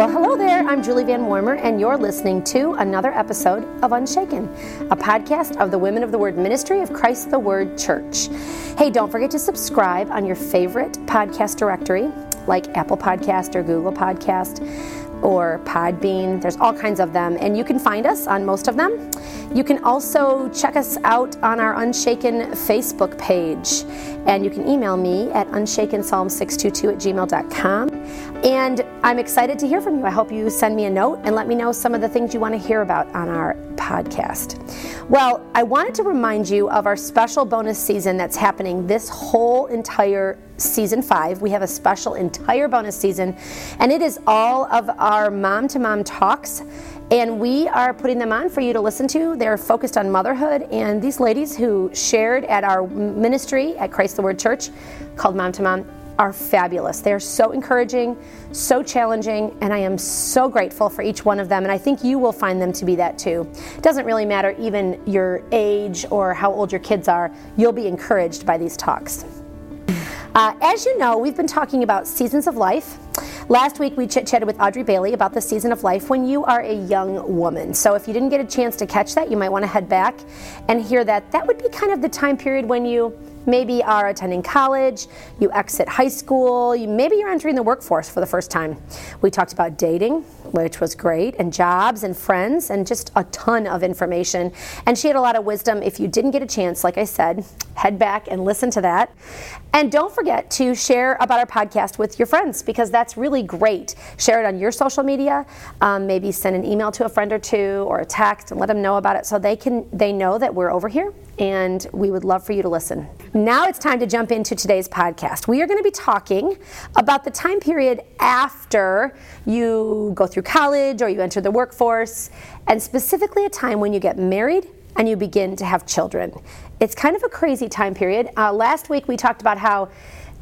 Well, hello there. I'm Julie Van Warmer, and you're listening to another episode of Unshaken, a podcast of the Women of the Word Ministry of Christ the Word Church. Hey, don't forget to subscribe on your favorite podcast directory, like Apple Podcast or Google Podcast or Podbean. There's all kinds of them, and you can find us on most of them. You can also check us out on our Unshaken Facebook page, and you can email me at unshakenpsalm622 at gmail.com. And I'm excited to hear from you. I hope you send me a note and let me know some of the things you want to hear about on our podcast. Well, I wanted to remind you of our special bonus season that's happening this whole entire season five. We have a special entire bonus season, and it is all of our mom to mom talks. And we are putting them on for you to listen to. They're focused on motherhood. And these ladies who shared at our ministry at Christ the Word Church called Mom to Mom are fabulous. They're so encouraging, so challenging, and I am so grateful for each one of them. And I think you will find them to be that too. It doesn't really matter even your age or how old your kids are, you'll be encouraged by these talks. Uh, as you know, we've been talking about seasons of life. Last week, we chit chatted with Audrey Bailey about the season of life when you are a young woman. So, if you didn't get a chance to catch that, you might want to head back and hear that. That would be kind of the time period when you maybe are attending college, you exit high school, you, maybe you're entering the workforce for the first time. We talked about dating, which was great, and jobs and friends, and just a ton of information. And she had a lot of wisdom. If you didn't get a chance, like I said, head back and listen to that. And don't forget to share about our podcast with your friends because that's really great. Share it on your social media. Um, maybe send an email to a friend or two or a text and let them know about it so they can they know that we're over here and we would love for you to listen. Now it's time to jump into today's podcast. We are going to be talking about the time period after you go through college or you enter the workforce, and specifically a time when you get married and you begin to have children. It's kind of a crazy time period. Uh, last week we talked about how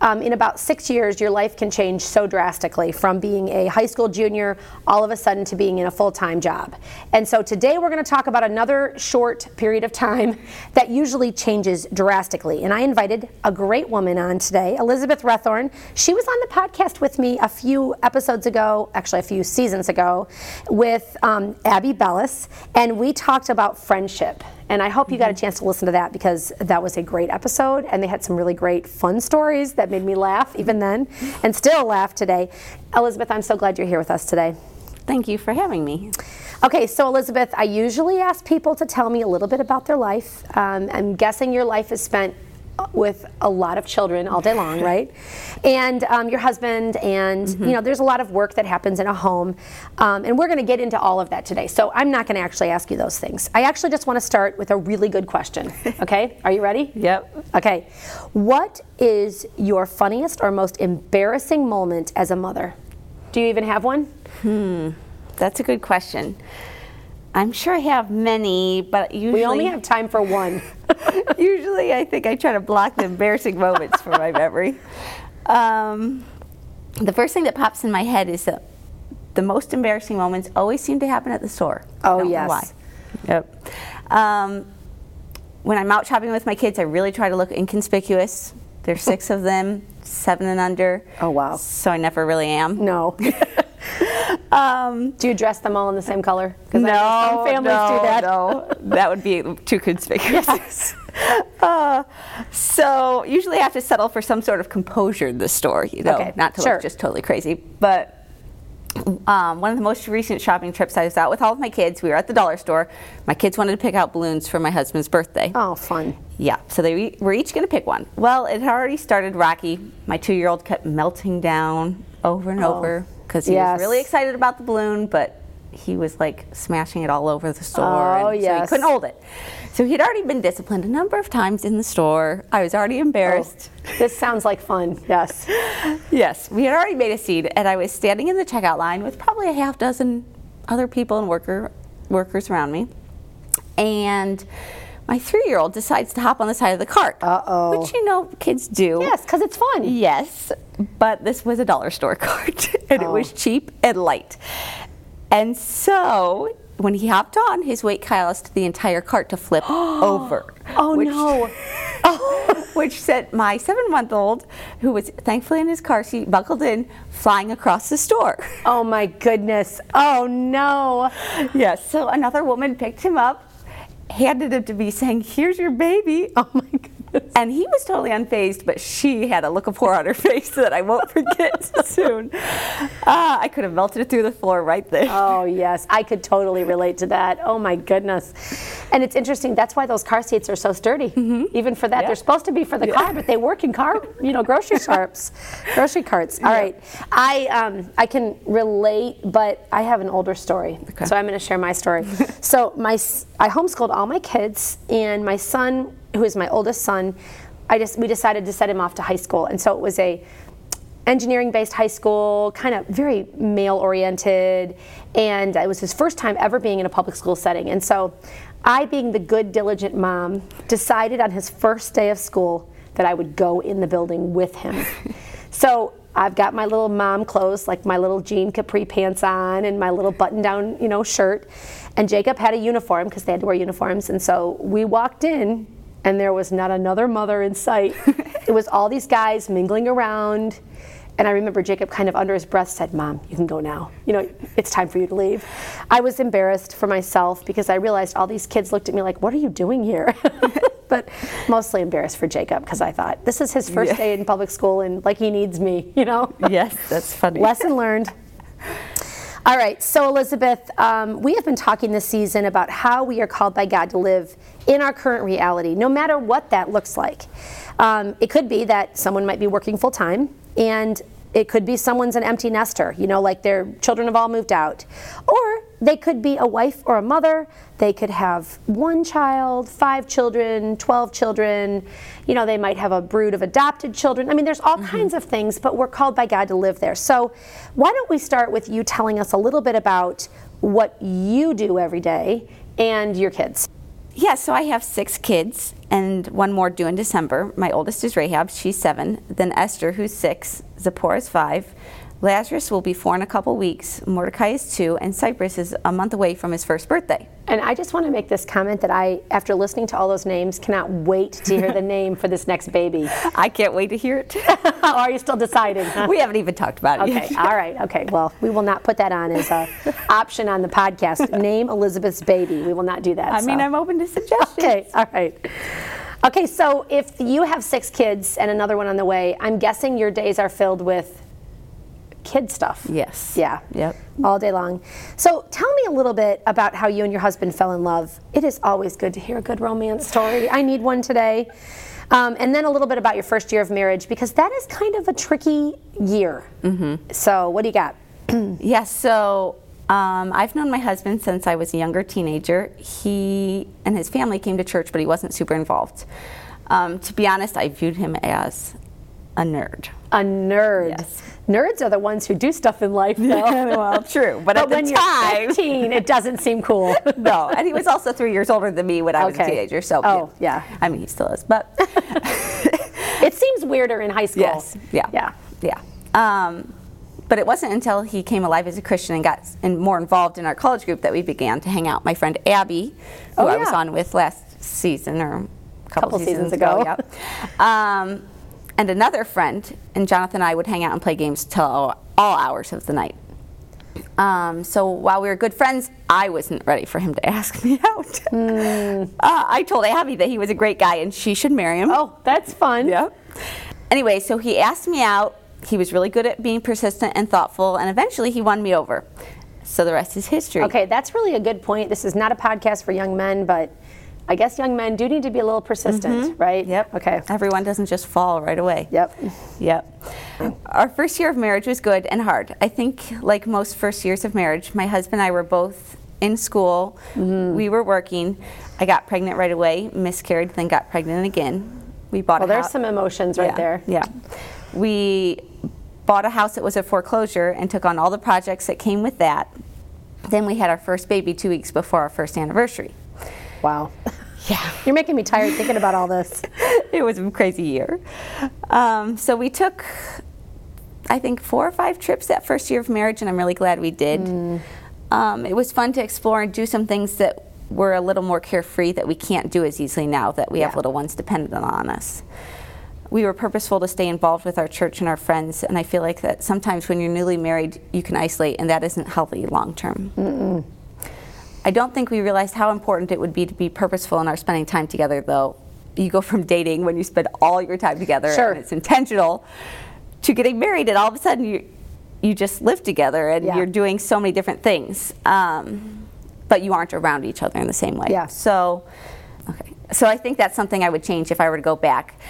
um, in about six years, your life can change so drastically from being a high school junior all of a sudden to being in a full time job. And so today we're going to talk about another short period of time that usually changes drastically. And I invited a great woman on today, Elizabeth Rethorn. She was on the podcast with me a few episodes ago, actually, a few seasons ago, with um, Abby Bellis, and we talked about friendship and I hope you got a chance to listen to that because that was a great episode and they had some really great fun stories that made me laugh even then and still laugh today. Elizabeth, I'm so glad you're here with us today. Thank you for having me. Okay, so Elizabeth, I usually ask people to tell me a little bit about their life. Um, I'm guessing your life is spent with a lot of children all day long, right? And um, your husband, and mm-hmm. you know, there's a lot of work that happens in a home, um, and we're going to get into all of that today. So I'm not going to actually ask you those things. I actually just want to start with a really good question. Okay, are you ready? Yep. Okay, what is your funniest or most embarrassing moment as a mother? Do you even have one? Hmm, that's a good question. I'm sure I have many, but usually we only have time for one. usually, I think I try to block the embarrassing moments from my memory. Um, the first thing that pops in my head is that the most embarrassing moments always seem to happen at the store. Oh yes. why? Yep. Um, when I'm out shopping with my kids, I really try to look inconspicuous. There's six of them, seven and under. Oh wow. So I never really am. No. Um, do you dress them all in the same color? No, some families no, do that. No, that would be too conspicuous. Yes. Uh, so usually I have to settle for some sort of composure in the store, you know, okay. not to sure. look just totally crazy. But um, one of the most recent shopping trips I was out with all of my kids. We were at the dollar store. My kids wanted to pick out balloons for my husband's birthday. Oh, fun. Yeah, so they were each going to pick one. Well, it had already started rocky. My two year old kept melting down over and oh. over because he yes. was really excited about the balloon, but he was like smashing it all over the store. Oh, yes. So he couldn't hold it. So he'd already been disciplined a number of times in the store. I was already embarrassed. Oh, this sounds like fun, yes. yes, we had already made a scene, and I was standing in the checkout line with probably a half dozen other people and worker, workers around me. And my three year old decides to hop on the side of the cart. Uh oh. Which you know kids do. Yes, because it's fun. Yes. But this was a dollar store cart and oh. it was cheap and light. And so when he hopped on, his weight caused the entire cart to flip over. Oh no. oh. which sent my seven month old, who was thankfully in his car seat, buckled in, flying across the store. Oh my goodness. Oh no. Yes. So another woman picked him up, handed it to me, saying, Here's your baby. Oh my goodness. And he was totally unfazed, but she had a look of horror on her face that I won't forget soon. Uh, I could have melted it through the floor right there. Oh, yes. I could totally relate to that. Oh, my goodness. And it's interesting. That's why those car seats are so sturdy. Mm-hmm. Even for that, yeah. they're supposed to be for the yeah. car, but they work in car, you know, grocery carts. grocery carts. All yeah. right. I, um, I can relate, but I have an older story. Okay. So I'm going to share my story. so my, I homeschooled all my kids, and my son who is my oldest son, I just we decided to set him off to high school, and so it was a engineering based high school, kind of very male oriented, and it was his first time ever being in a public school setting. And so I, being the good, diligent mom, decided on his first day of school that I would go in the building with him. so I've got my little mom clothes, like my little jean capri pants on and my little button down, you know, shirt. And Jacob had a uniform because they had to wear uniforms. And so we walked in and there was not another mother in sight. it was all these guys mingling around. And I remember Jacob kind of under his breath said, Mom, you can go now. You know, it's time for you to leave. I was embarrassed for myself because I realized all these kids looked at me like, What are you doing here? but mostly embarrassed for Jacob because I thought, This is his first yeah. day in public school and like he needs me, you know? Yes, that's funny. Lesson learned. All right, so Elizabeth, um, we have been talking this season about how we are called by God to live in our current reality, no matter what that looks like. Um, it could be that someone might be working full time, and it could be someone's an empty nester, you know, like their children have all moved out. Or they could be a wife or a mother. They could have one child, five children, 12 children. You know, they might have a brood of adopted children. I mean, there's all mm-hmm. kinds of things, but we're called by God to live there. So, why don't we start with you telling us a little bit about what you do every day and your kids? Yeah, so I have six kids and one more due in December. My oldest is Rahab, she's seven. Then Esther, who's six. Zipporah is five. Lazarus will be four in a couple weeks, Mordecai is two, and Cyprus is a month away from his first birthday. And I just want to make this comment that I, after listening to all those names, cannot wait to hear the name for this next baby. I can't wait to hear it. are you still deciding? Huh? We haven't even talked about it okay, all right, okay. Well, we will not put that on as an option on the podcast. Name Elizabeth's baby. We will not do that. I so. mean, I'm open to suggestions. Okay, all right. Okay, so if you have six kids and another one on the way, I'm guessing your days are filled with kid stuff. Yes. Yeah. Yep. All day long. So tell me a little bit about how you and your husband fell in love. It is always good to hear a good romance story. I need one today. Um, and then a little bit about your first year of marriage because that is kind of a tricky year. Mm-hmm. So what do you got? yes. So um, I've known my husband since I was a younger teenager. He and his family came to church, but he wasn't super involved. Um, to be honest, I viewed him as a nerd. A nerd. Yes. Nerds are the ones who do stuff in life, though. well, true. But, but at when the time, you're 15, it doesn't seem cool. no, and he was also three years older than me when I was okay. a teenager. So, oh, yeah. yeah. I mean, he still is, but it seems weirder in high school. Yes. Yeah. Yeah. Yeah. Um, but it wasn't until he came alive as a Christian and got in, more involved in our college group that we began to hang out. My friend Abby, who oh, yeah. I was on with last season or a couple, couple seasons, seasons, ago, ago yeah. um, and another friend, and Jonathan and I would hang out and play games till all, all hours of the night. Um, so while we were good friends, I wasn't ready for him to ask me out. Mm. Uh, I told Abby that he was a great guy and she should marry him. Oh, that's fun. Yeah. Anyway, so he asked me out. He was really good at being persistent and thoughtful, and eventually he won me over. So the rest is history. Okay, that's really a good point. This is not a podcast for young men, but I guess young men do need to be a little persistent, mm-hmm. right? Yep. Okay. Everyone doesn't just fall right away. Yep. Yep. Our first year of marriage was good and hard. I think, like most first years of marriage, my husband and I were both in school. Mm-hmm. We were working. I got pregnant right away, miscarried, then got pregnant again. We bought well, there's house. some emotions right yeah. there. Yeah. We bought a house that was a foreclosure and took on all the projects that came with that. Then we had our first baby two weeks before our first anniversary. Wow. Yeah. You're making me tired thinking about all this. it was a crazy year. Um, so we took, I think, four or five trips that first year of marriage, and I'm really glad we did. Mm. Um, it was fun to explore and do some things that we're a little more carefree that we can't do as easily now that we yeah. have little ones dependent on us. We were purposeful to stay involved with our church and our friends, and I feel like that sometimes when you're newly married, you can isolate, and that isn't healthy long term. I don't think we realized how important it would be to be purposeful in our spending time together, though. You go from dating when you spend all your time together sure. and it's intentional to getting married, and all of a sudden you you just live together and yeah. you're doing so many different things, um, but you aren't around each other in the same way. Yeah. So, okay. So I think that's something I would change if I were to go back.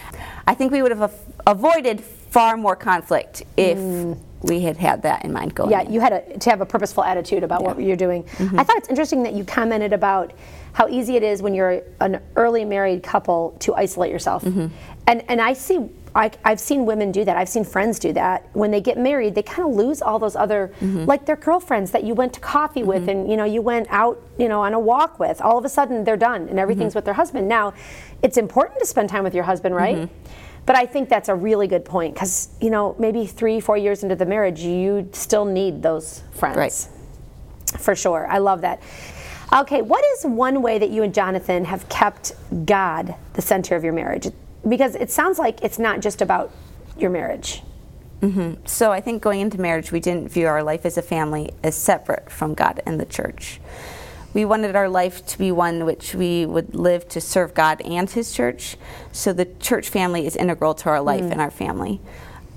I think we would have avoided far more conflict if. Mm we had had that in mind going. Yeah, in. you had a, to have a purposeful attitude about yeah. what you're doing. Mm-hmm. I thought it's interesting that you commented about how easy it is when you're an early married couple to isolate yourself. Mm-hmm. And and I see I, have seen women do that. I've seen friends do that. When they get married, they kind of lose all those other, mm-hmm. like their girlfriends that you went to coffee with mm-hmm. and you know you went out, you know, on a walk with. All of a sudden, they're done and everything's mm-hmm. with their husband. Now, it's important to spend time with your husband, right? But I think that's a really good point because, you know, maybe three, four years into the marriage, you still need those friends. Right. For sure. I love that. Okay, what is one way that you and Jonathan have kept God the center of your marriage? Because it sounds like it's not just about your marriage. Mm-hmm. So I think going into marriage, we didn't view our life as a family as separate from God and the church we wanted our life to be one which we would live to serve God and His church. So the church family is integral to our life mm. and our family.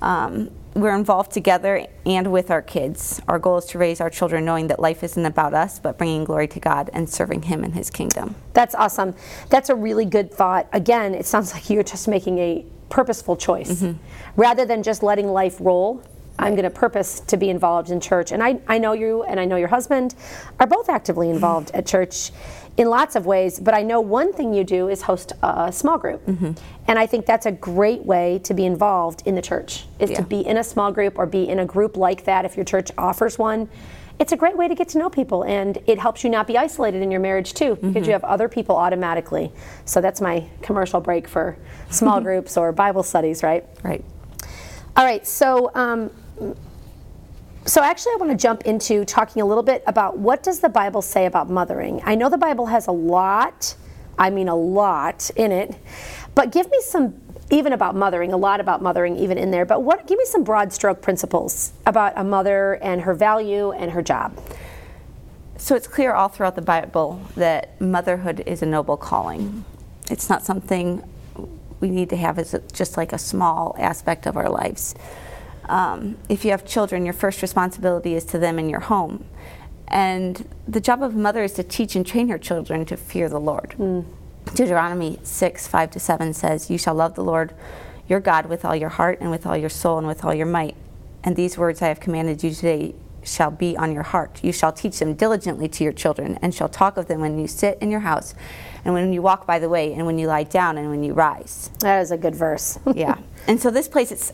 Um, we're involved together and with our kids. Our goal is to raise our children knowing that life isn't about us, but bringing glory to God and serving Him and His kingdom. That's awesome. That's a really good thought. Again, it sounds like you're just making a purposeful choice mm-hmm. rather than just letting life roll I'm going to purpose to be involved in church. And I, I know you and I know your husband are both actively involved at church in lots of ways, but I know one thing you do is host a small group. Mm-hmm. And I think that's a great way to be involved in the church, is yeah. to be in a small group or be in a group like that if your church offers one. It's a great way to get to know people and it helps you not be isolated in your marriage too because mm-hmm. you have other people automatically. So that's my commercial break for small groups or Bible studies, right? Right. All right, so um, so actually i want to jump into talking a little bit about what does the bible say about mothering? I know the bible has a lot i mean a lot in it but give me some even about mothering a lot about mothering even in there but what give me some broad stroke principles about a mother and her value and her job. So it's clear all throughout the bible that motherhood is a noble calling. It's not something we need to have as a, just like a small aspect of our lives um, if you have children, your first responsibility is to them in your home. And the job of a mother is to teach and train her children to fear the Lord. Mm. Deuteronomy 6, 5 to 7 says, You shall love the Lord your God with all your heart and with all your soul and with all your might. And these words I have commanded you today shall be on your heart. You shall teach them diligently to your children, and shall talk of them when you sit in your house, and when you walk by the way, and when you lie down, and when you rise. That is a good verse. yeah. And so this place, it's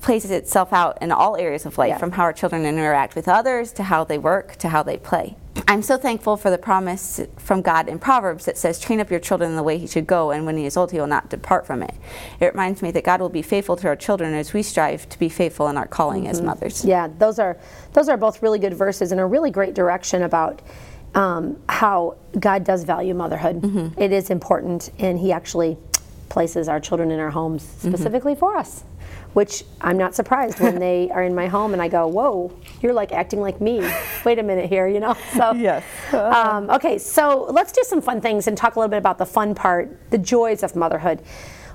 places itself out in all areas of life, yeah. from how our children interact with others to how they work to how they play. I'm so thankful for the promise from God in Proverbs that says, Train up your children in the way he should go, and when he is old, he will not depart from it. It reminds me that God will be faithful to our children as we strive to be faithful in our calling mm-hmm. as mothers. Yeah, those are, those are both really good verses and a really great direction about um, how God does value motherhood. Mm-hmm. It is important, and he actually places our children in our homes mm-hmm. specifically mm-hmm. for us which I'm not surprised when they are in my home and I go, whoa, you're like acting like me. Wait a minute here, you know? So, yes. um, okay, so let's do some fun things and talk a little bit about the fun part, the joys of motherhood.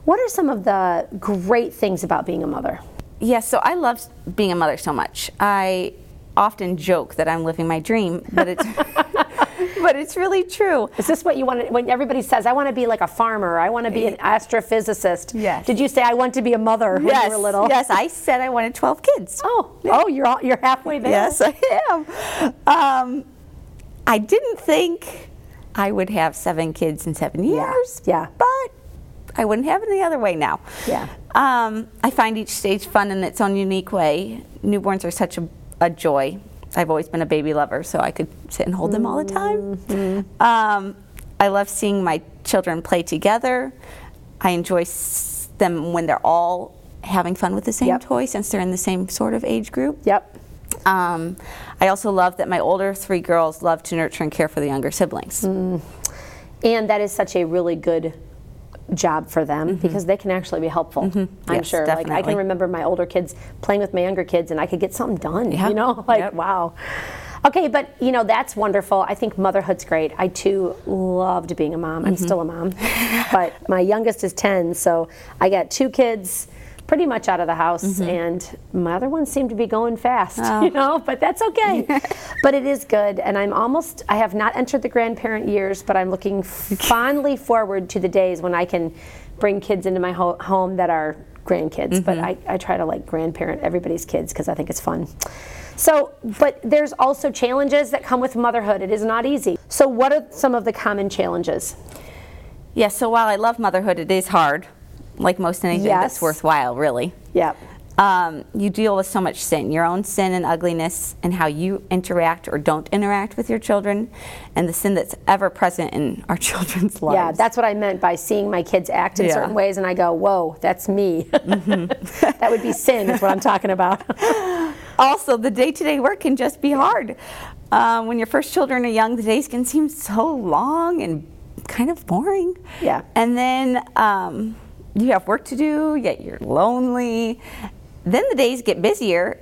What are some of the great things about being a mother? Yes, yeah, so I love being a mother so much. I often joke that I'm living my dream, but it's but it's really true. Is this what you want to, when everybody says, I want to be like a farmer, I want to be an astrophysicist? Yes. Did you say, I want to be a mother when yes. you were little? Yes, I said I wanted 12 kids. Oh, oh, you're, all, you're halfway there. Yes, I am. Um, I didn't think I would have seven kids in seven years. Yeah. yeah. But I wouldn't have it any other way now. Yeah. Um, I find each stage fun in its own unique way. Newborns are such a, a joy. I've always been a baby lover, so I could sit and hold them all the time. Mm-hmm. Um, I love seeing my children play together. I enjoy s- them when they're all having fun with the same yep. toy since they're in the same sort of age group. Yep. Um, I also love that my older three girls love to nurture and care for the younger siblings. Mm. and that is such a really good job for them mm-hmm. because they can actually be helpful. Mm-hmm. I'm yes, sure. Definitely. Like I can remember my older kids playing with my younger kids, and I could get something done. You know, like yep. wow. Okay, but you know that's wonderful. I think motherhood's great. I too loved being a mom. I'm mm-hmm. still a mom, but my youngest is 10, so I got two kids pretty much out of the house, mm-hmm. and my other ones seem to be going fast, oh. you know, but that's okay. but it is good, and I'm almost, I have not entered the grandparent years, but I'm looking fondly forward to the days when I can bring kids into my ho- home that are grandkids, mm-hmm. but I, I try to like grandparent everybody's kids because I think it's fun. So, but there's also challenges that come with motherhood. It is not easy. So, what are some of the common challenges? Yes, yeah, so while I love motherhood, it is hard like most anything yes. that's worthwhile, really. Yep. Um, you deal with so much sin, your own sin and ugliness, and how you interact or don't interact with your children, and the sin that's ever present in our children's lives. Yeah, that's what I meant by seeing my kids act in yeah. certain ways, and I go, "Whoa, that's me." Mm-hmm. that would be sin, is what I'm talking about. also, the day-to-day work can just be hard. Um, when your first children are young, the days can seem so long and kind of boring. Yeah. And then. Um, you have work to do, yet you're lonely. Then the days get busier,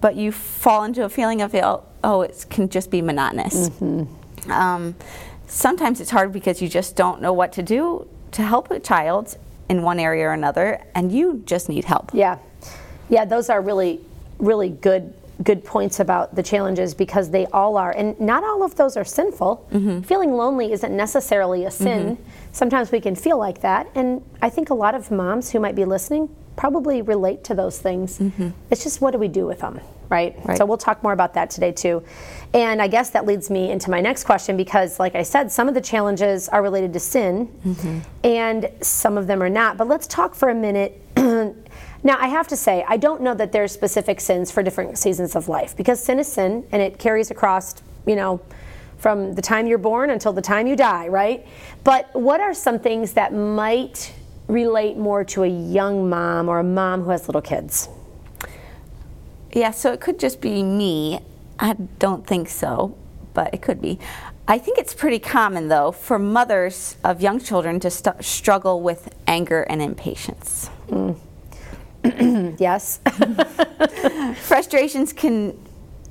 but you fall into a feeling of, oh, it can just be monotonous. Mm-hmm. Um, sometimes it's hard because you just don't know what to do to help a child in one area or another, and you just need help. Yeah. Yeah, those are really, really good good points about the challenges because they all are and not all of those are sinful mm-hmm. feeling lonely isn't necessarily a sin mm-hmm. Sometimes we can feel like that. And i think a lot of moms who might be listening probably relate to those things. Mm-hmm. it's just what do we do with them right? right. So we'll talk more about that today too. And i guess that leads me into my next question because like i said some of the challenges are related to sin. Mm-hmm. and some of them are not. But let's talk for a minute. Now, I have to say, I don't know that there's specific sins for different seasons of life because sin is sin and it carries across, you know, from the time you're born until the time you die, right? But what are some things that might relate more to a young mom or a mom who has little kids? Yeah, so it could just be me. I don't think so, but it could be. I think it's pretty common, though, for mothers of young children to st- struggle with anger and impatience. Mm. yes. Frustrations can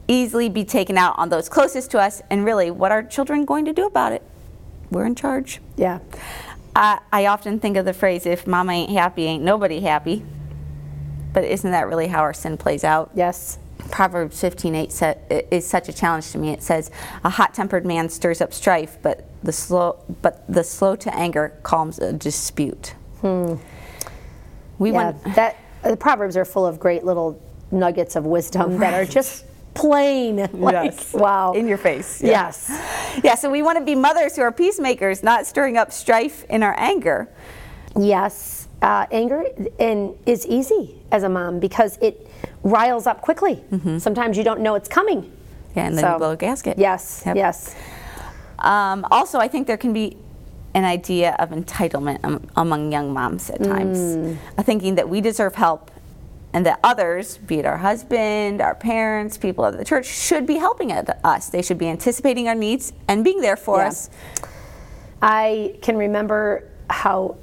easily be taken out on those closest to us, and really, what are children going to do about it? We're in charge. Yeah. I, I often think of the phrase, if mama ain't happy, ain't nobody happy. But isn't that really how our sin plays out? Yes. Proverbs 15:8 is such a challenge to me. It says, "A hot-tempered man stirs up strife, but the slow but the slow to anger calms a dispute." Hmm. We yeah, want that the Proverbs are full of great little nuggets of wisdom right. that are just plain. Like, yes. Wow. In your face. Yeah. Yes. Yeah, so we want to be mothers who are peacemakers, not stirring up strife in our anger. Yes. Uh, anger and is easy as a mom because it riles up quickly. Mm-hmm. Sometimes you don't know it's coming. Yeah, and then so, you blow a gasket. Yes, yep. yes. Um, also, I think there can be an idea of entitlement among young moms at times, mm. thinking that we deserve help and that others, be it our husband, our parents, people of the church, should be helping us. They should be anticipating our needs and being there for yeah. us. I can remember how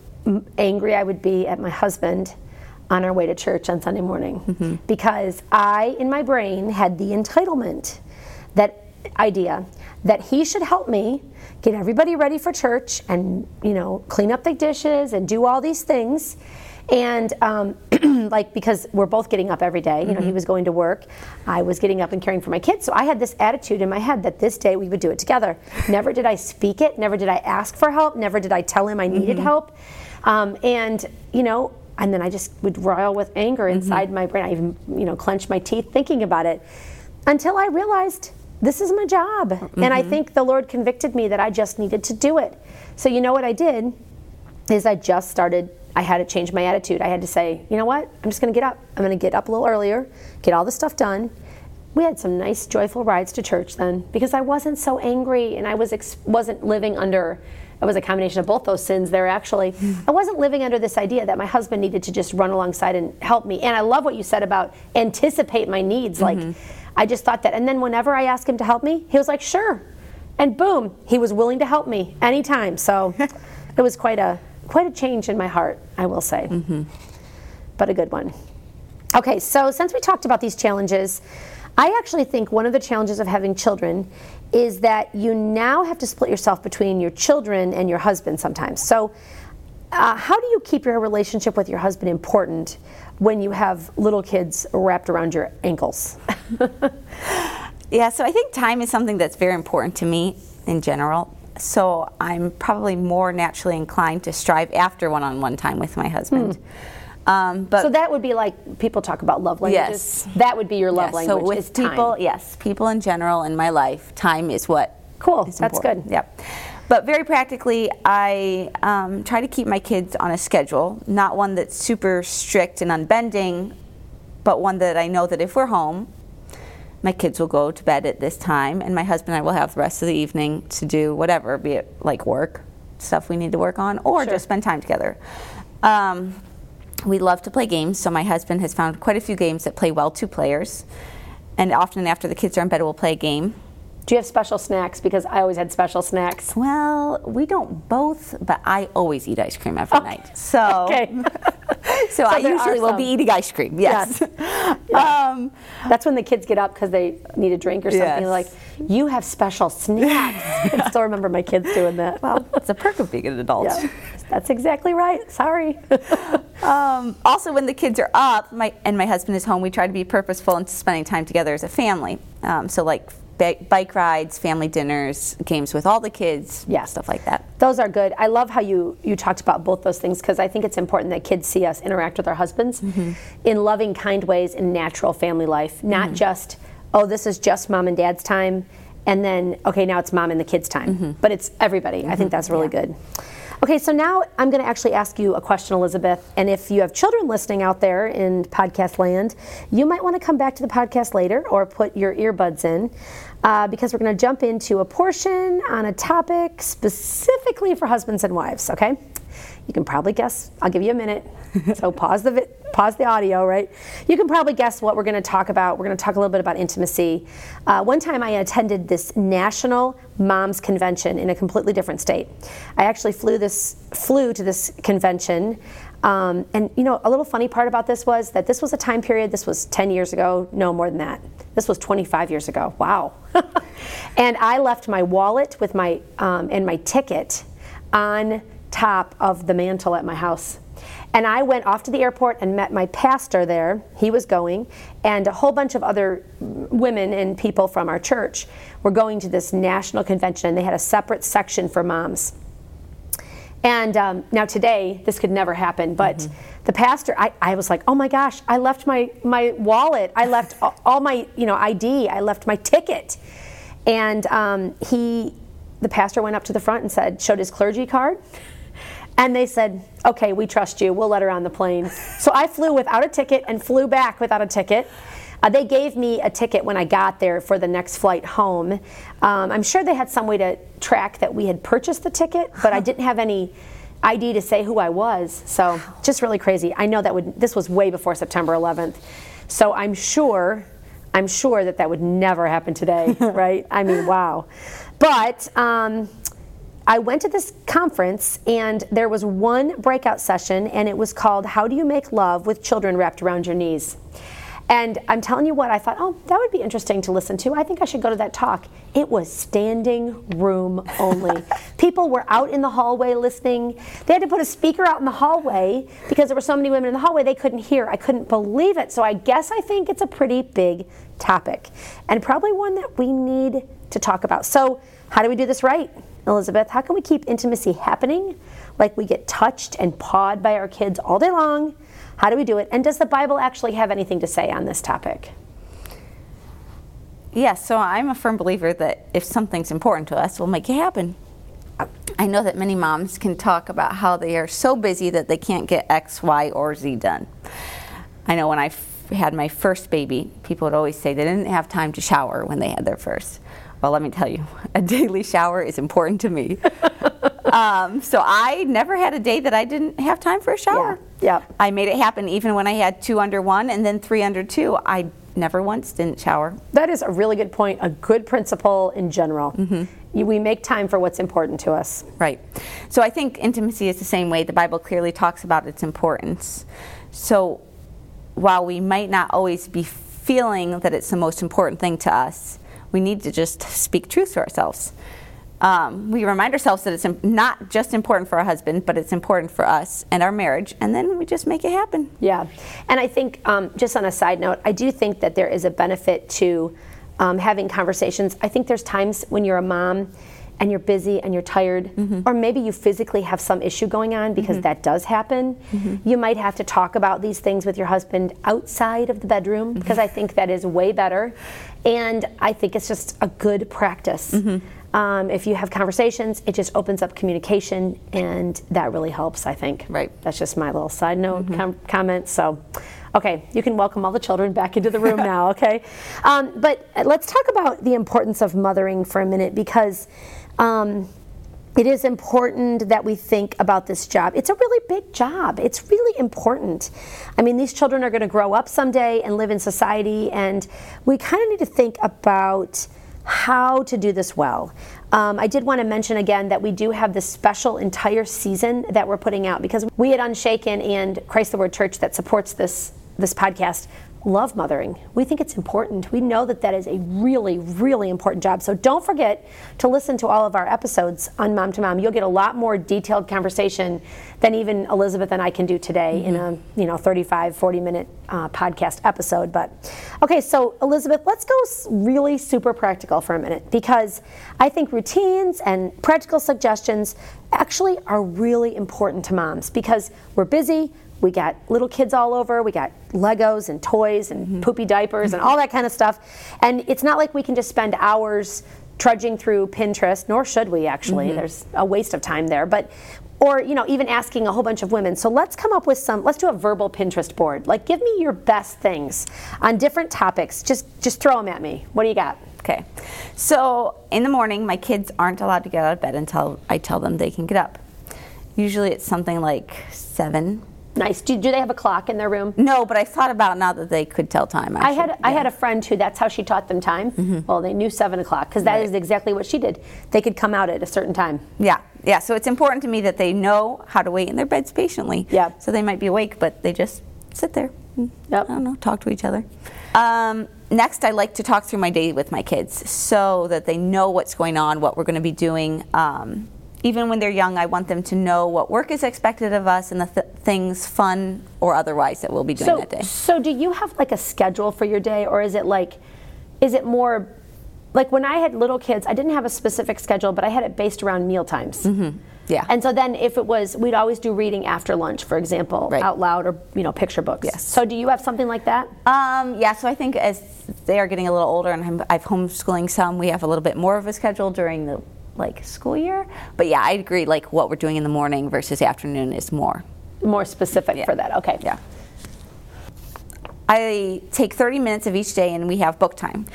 angry I would be at my husband on our way to church on Sunday morning mm-hmm. because I, in my brain, had the entitlement, that idea that he should help me get everybody ready for church and you know clean up the dishes and do all these things and um, like because we're both getting up every day you know mm-hmm. he was going to work i was getting up and caring for my kids so i had this attitude in my head that this day we would do it together never did i speak it never did i ask for help never did i tell him i needed mm-hmm. help um, and you know and then i just would roil with anger mm-hmm. inside mm-hmm. my brain i even you know clench my teeth thinking about it until i realized this is my job. Mm-hmm. And I mm-hmm. think the Lord convicted me that I just needed to do it. So, you know what I did? Is I just started, I had to change my attitude. I had to say, you know what? I'm just going to get up. I'm going to get up a little earlier, get all the stuff done. We had some nice, joyful rides to church then because I wasn't so angry and I was ex- wasn't living under it was a combination of both those sins there actually mm. i wasn't living under this idea that my husband needed to just run alongside and help me and i love what you said about anticipate my needs mm-hmm. like I just thought that. And then whenever I asked him to help me, he was like, sure. and boom, he was willing to help me anytime. So it was quite a quite a change in my heart, I will say. Mm-hmm. But a good one. Okay, so since we talked about these challenges, I actually think one of the challenges of having children is that you now have to split yourself between your children and your husband sometimes. So, uh, how do you keep your relationship with your husband important when you have little kids wrapped around your ankles? yeah, so I think time is something that's very important to me in general. So I'm probably more naturally inclined to strive after one on one time with my husband. Hmm. Um, but so that would be like people talk about love languages. Yes, that would be your love yes, language. So with people, time. yes, people in general in my life, time is what. Cool. Is that's good. Yep. But very practically, I um, try to keep my kids on a schedule, not one that's super strict and unbending, but one that I know that if we're home, my kids will go to bed at this time, and my husband and I will have the rest of the evening to do whatever, be it like work, stuff we need to work on, or sure. just spend time together. Um, we love to play games, so my husband has found quite a few games that play well two players. And often after the kids are in bed, we'll play a game. Do you have special snacks? Because I always had special snacks. Well, we don't both, but I always eat ice cream every night. So, okay. so, so, I usually will be eating ice cream. Yes. yes. Yeah. Um, That's when the kids get up because they need a drink or something. Yes. Like, you have special snacks. I still remember my kids doing that. Well, it's a perk of being an adult. Yeah. That's exactly right. Sorry. um, also, when the kids are up, my and my husband is home, we try to be purposeful in spending time together as a family. Um, so, like bike rides, family dinners, games with all the kids, yeah, stuff like that. Those are good. I love how you you talked about both those things because I think it's important that kids see us interact with our husbands mm-hmm. in loving, kind ways in natural family life, not mm-hmm. just oh this is just mom and dad's time, and then okay now it's mom and the kids' time, mm-hmm. but it's everybody. I think mm-hmm. that's really yeah. good. Okay, so now I'm going to actually ask you a question, Elizabeth. And if you have children listening out there in podcast land, you might want to come back to the podcast later or put your earbuds in uh, because we're going to jump into a portion on a topic specifically for husbands and wives, okay? You can probably guess. I'll give you a minute. so pause the vi- pause the audio, right? You can probably guess what we're going to talk about. We're going to talk a little bit about intimacy. Uh, one time I attended this national moms convention in a completely different state. I actually flew this flew to this convention. Um, and you know, a little funny part about this was that this was a time period. This was 10 years ago. No, more than that. This was 25 years ago. Wow. and I left my wallet with my um, and my ticket on top of the mantle at my house. And I went off to the airport and met my pastor there. He was going, and a whole bunch of other women and people from our church were going to this national convention, and they had a separate section for moms. And um, now today, this could never happen, but mm-hmm. the pastor, I, I, was like, oh my gosh, I left my, my wallet, I left all my you know ID, I left my ticket. And um, he, the pastor went up to the front and said, showed his clergy card. And they said, okay, we trust you. We'll let her on the plane. So I flew without a ticket and flew back without a ticket. Uh, they gave me a ticket when I got there for the next flight home. Um, I'm sure they had some way to track that we had purchased the ticket, but I didn't have any ID to say who I was. So just really crazy. I know that would this was way before September 11th. So I'm sure I'm sure that that would never happen today, right? I mean, wow. But um, I went to this conference and there was one breakout session and it was called How Do You Make Love with Children Wrapped Around Your Knees? And I'm telling you what, I thought, oh, that would be interesting to listen to. I think I should go to that talk. It was standing room only. People were out in the hallway listening. They had to put a speaker out in the hallway because there were so many women in the hallway they couldn't hear. I couldn't believe it. So I guess I think it's a pretty big topic and probably one that we need to talk about. So, how do we do this right? Elizabeth, how can we keep intimacy happening like we get touched and pawed by our kids all day long? How do we do it? And does the Bible actually have anything to say on this topic? Yes, so I'm a firm believer that if something's important to us, we'll make it happen. I know that many moms can talk about how they are so busy that they can't get X, Y, or Z done. I know when I had my first baby, people would always say they didn't have time to shower when they had their first. Well, let me tell you, a daily shower is important to me. um, so I never had a day that I didn't have time for a shower. Yeah. yeah. I made it happen even when I had two under one and then three under two. I never once didn't shower. That is a really good point, a good principle in general. Mm-hmm. we make time for what's important to us. Right. So I think intimacy is the same way. The Bible clearly talks about its importance. So while we might not always be feeling that it's the most important thing to us, we need to just speak truth to ourselves. Um, we remind ourselves that it's not just important for our husband, but it's important for us and our marriage, and then we just make it happen. Yeah. And I think, um, just on a side note, I do think that there is a benefit to um, having conversations. I think there's times when you're a mom and you're busy and you're tired, mm-hmm. or maybe you physically have some issue going on because mm-hmm. that does happen, mm-hmm. you might have to talk about these things with your husband outside of the bedroom because mm-hmm. I think that is way better. And I think it's just a good practice. Mm-hmm. Um, if you have conversations, it just opens up communication, and that really helps, I think. Right. That's just my little side note mm-hmm. com- comment. So, okay, you can welcome all the children back into the room now, okay? Um, but let's talk about the importance of mothering for a minute because um, it is important that we think about this job. It's a really big job. It's really important. I mean, these children are going to grow up someday and live in society, and we kind of need to think about how to do this well. Um, I did want to mention again that we do have this special entire season that we're putting out because we at Unshaken and Christ the Word Church that supports this this podcast love mothering. We think it's important. We know that that is a really, really important job. So don't forget to listen to all of our episodes on Mom to Mom. You'll get a lot more detailed conversation than even Elizabeth and I can do today mm-hmm. in a you know 35, 40 minute uh, podcast episode. But okay, so Elizabeth, let's go really super practical for a minute because I think routines and practical suggestions actually are really important to moms because we're busy we got little kids all over. We got Legos and toys and mm-hmm. poopy diapers and all that kind of stuff. And it's not like we can just spend hours trudging through Pinterest, nor should we actually. Mm-hmm. There's a waste of time there. But or you know even asking a whole bunch of women so let's come up with some let's do a verbal pinterest board like give me your best things on different topics just just throw them at me what do you got okay so in the morning my kids aren't allowed to get out of bed until i tell them they can get up usually it's something like seven Nice. Do, do they have a clock in their room? No, but I thought about now that they could tell time. I, I had yeah. I had a friend who that's how she taught them time. Mm-hmm. Well, they knew seven o'clock because that right. is exactly what she did. They could come out at a certain time. Yeah, yeah. So it's important to me that they know how to wait in their beds patiently. Yeah. So they might be awake, but they just sit there. Yep. I don't know. Talk to each other. Um, next, I like to talk through my day with my kids so that they know what's going on, what we're going to be doing. Um, even when they're young, I want them to know what work is expected of us and the th- things, fun or otherwise, that we'll be doing so, that day. So, do you have like a schedule for your day, or is it like, is it more like when I had little kids, I didn't have a specific schedule, but I had it based around meal times. Mm-hmm. Yeah. And so then if it was, we'd always do reading after lunch, for example, right. out loud or, you know, picture books. Yes. So do you have something like that? Um, yeah, so I think as they are getting a little older and I'm, I'm homeschooling some, we have a little bit more of a schedule during the like school year. But yeah, I agree. Like what we're doing in the morning versus afternoon is more more specific yeah. for that. Okay. Yeah. I take 30 minutes of each day and we have book time.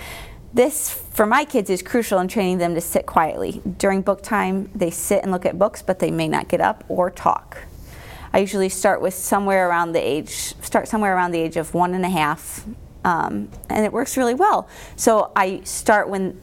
This, for my kids, is crucial in training them to sit quietly. During book time, they sit and look at books, but they may not get up or talk. I usually start with somewhere around the age, start somewhere around the age of one and a half, um, and it works really well. So I start when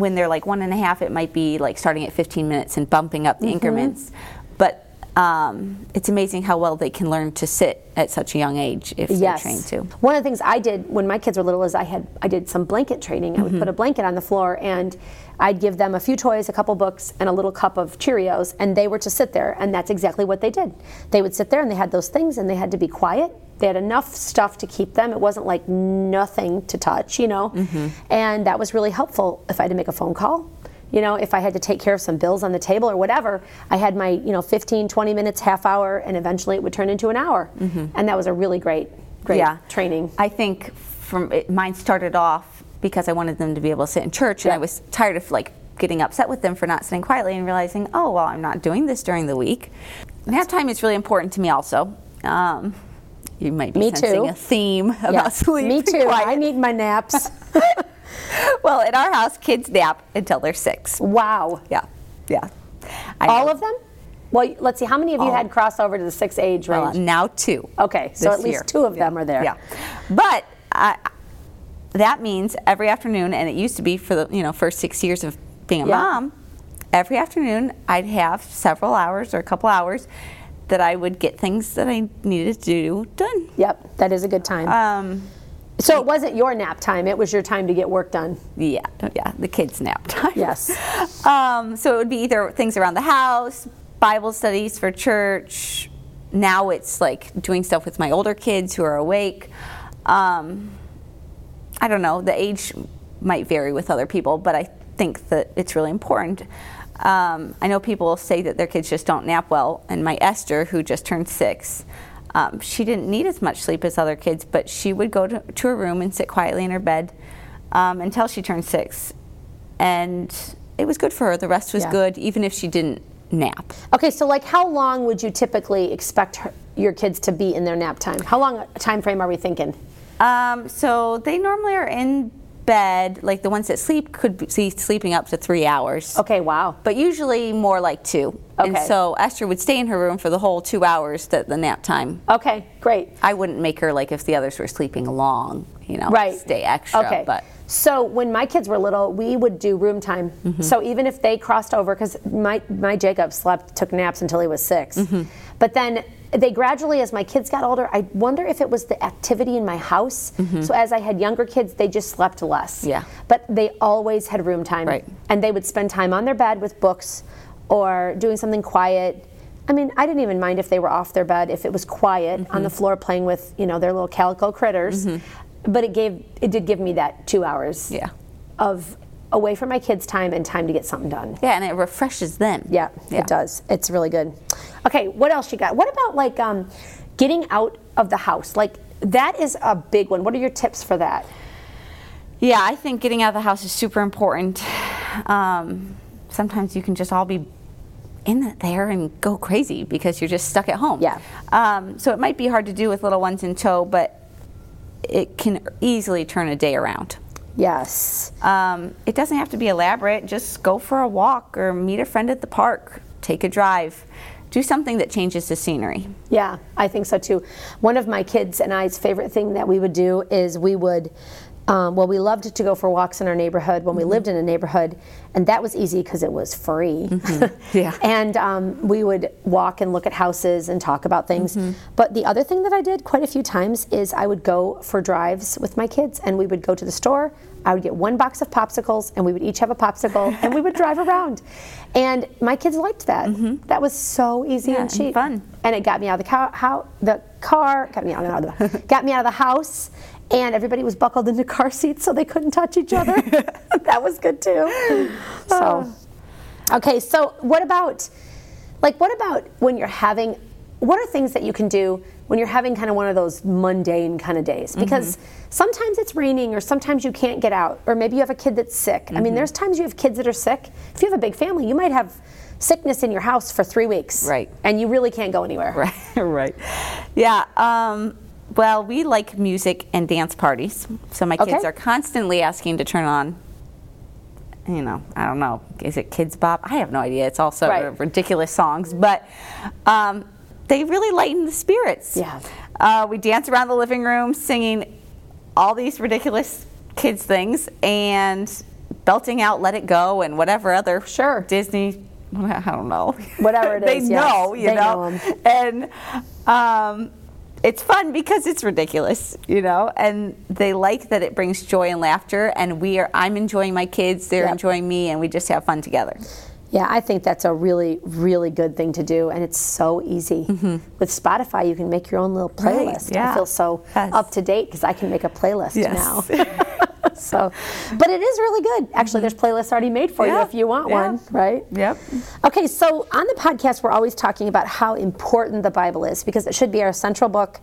when they're like one and a half, it might be like starting at 15 minutes and bumping up the mm-hmm. increments. But um, it's amazing how well they can learn to sit at such a young age if yes. they're trained to. One of the things I did when my kids were little is I had I did some blanket training. Mm-hmm. I would mm-hmm. put a blanket on the floor and I'd give them a few toys, a couple books, and a little cup of Cheerios, and they were to sit there, and that's exactly what they did. They would sit there and they had those things, and they had to be quiet. They had enough stuff to keep them. It wasn't like nothing to touch, you know, mm-hmm. and that was really helpful if I had to make a phone call you know if i had to take care of some bills on the table or whatever i had my you know 15 20 minutes half hour and eventually it would turn into an hour mm-hmm. and that was a really great great yeah. training i think from it, mine started off because i wanted them to be able to sit in church and i was tired of like getting upset with them for not sitting quietly and realizing oh well i'm not doing this during the week nap time is really important to me also um, you might be me sensing too. a theme about yeah. sleep. Me too. I need my naps. well, in our house, kids nap until they're six. Wow. Yeah, yeah. I All know. of them? Well, let's see. How many of you had crossover to the six age range? Well, now two. Okay, so at least year. two of yeah. them are there. Yeah, but that means every afternoon, and it used to be for the you know first six years of being a yeah. mom, every afternoon I'd have several hours or a couple hours that I would get things that I needed to do done. Yep, that is a good time. Um, so it wasn't your nap time; it was your time to get work done. Yeah, yeah, the kids' nap time. Yes. um, so it would be either things around the house, Bible studies for church. Now it's like doing stuff with my older kids who are awake. Um, I don't know. The age might vary with other people, but I think that it's really important. Um, I know people say that their kids just don't nap well, and my Esther, who just turned six, um, she didn't need as much sleep as other kids, but she would go to, to her room and sit quietly in her bed um, until she turned six. And it was good for her. The rest was yeah. good, even if she didn't nap. Okay, so like how long would you typically expect her, your kids to be in their nap time? How long a time frame are we thinking? Um, so they normally are in bed, like the ones that sleep could be sleeping up to three hours. Okay, wow. But usually more like two. Okay. And so Esther would stay in her room for the whole two hours that the nap time. Okay, great. I wouldn't make her like if the others were sleeping long, you know, right. stay extra. Okay. But so when my kids were little, we would do room time. Mm-hmm. So even if they crossed over, because my my Jacob slept took naps until he was 6 mm-hmm. but then they gradually, as my kids got older, I wonder if it was the activity in my house. Mm-hmm. So as I had younger kids, they just slept less. Yeah. But they always had room time. Right. And they would spend time on their bed with books or doing something quiet. I mean, I didn't even mind if they were off their bed, if it was quiet mm-hmm. on the floor playing with, you know, their little calico critters. Mm-hmm. But it gave it did give me that two hours yeah. of away from my kids' time and time to get something done. Yeah, and it refreshes them. Yeah, yeah. it does. It's really good. Okay, what else you got? What about like um, getting out of the house? Like that is a big one. What are your tips for that? Yeah, I think getting out of the house is super important. Um, sometimes you can just all be in there and go crazy because you're just stuck at home. Yeah. Um, so it might be hard to do with little ones in tow, but it can easily turn a day around. Yes. Um, it doesn't have to be elaborate. Just go for a walk or meet a friend at the park, take a drive. Do something that changes the scenery. Yeah, I think so too. One of my kids and I's favorite thing that we would do is we would um, well, we loved to go for walks in our neighborhood when we mm-hmm. lived in a neighborhood, and that was easy because it was free. Mm-hmm. Yeah. and um, we would walk and look at houses and talk about things. Mm-hmm. But the other thing that I did quite a few times is I would go for drives with my kids, and we would go to the store. I would get one box of popsicles, and we would each have a popsicle, and we would drive around. And my kids liked that. Mm-hmm. That was so easy yeah, and cheap, and fun, and it got me out of the car. How the car got me out of the got me out of the house and everybody was buckled into car seats so they couldn't touch each other. that was good too. So, okay, so what about, like, what about when you're having, what are things that you can do when you're having kind of one of those mundane kind of days? Mm-hmm. Because mm-hmm. sometimes it's raining or sometimes you can't get out, or maybe you have a kid that's sick. Mm-hmm. I mean, mm-hmm. there's times you have kids that are sick. If you have a big family, you might have sickness in your house for three weeks. Right. And you really can't go anywhere. Right, right. Yeah. Um, well, we like music and dance parties, so my kids okay. are constantly asking to turn on. You know, I don't know. Is it Kidz Bop? I have no idea. It's also right. ridiculous songs, but um, they really lighten the spirits. Yeah. Uh, we dance around the living room singing all these ridiculous kids things and belting out "Let It Go" and whatever other sure Disney I don't know. Whatever it they is, know, yes. you they know. know and um, it's fun because it's ridiculous, you know, and they like that it brings joy and laughter. And we are, I'm enjoying my kids, they're yep. enjoying me, and we just have fun together. Yeah, I think that's a really, really good thing to do, and it's so easy. Mm-hmm. With Spotify, you can make your own little playlist. Right, yeah. I feel so yes. up to date because I can make a playlist yes. now. so, but it is really good. Actually, there's playlists already made for yeah. you if you want yeah. one, right? Yep. Okay, so on the podcast, we're always talking about how important the Bible is because it should be our central book.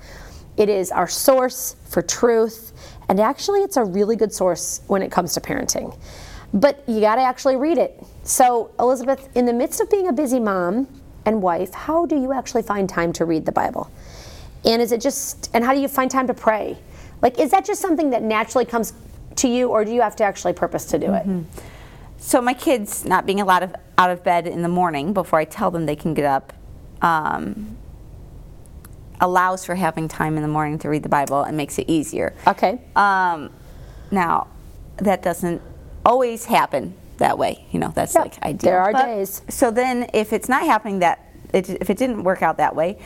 It is our source for truth, and actually, it's a really good source when it comes to parenting. But you got to actually read it. So, Elizabeth, in the midst of being a busy mom and wife, how do you actually find time to read the Bible? And is it just, and how do you find time to pray? Like, is that just something that naturally comes to you, or do you have to actually purpose to do mm-hmm. it? So my kids not being allowed of, out of bed in the morning before I tell them they can get up um, allows for having time in the morning to read the Bible and makes it easier. Okay. Um, now, that doesn't always happen that way. You know, that's yep. like ideal. There are but, days. So then, if it's not happening that, it, if it didn't work out that way,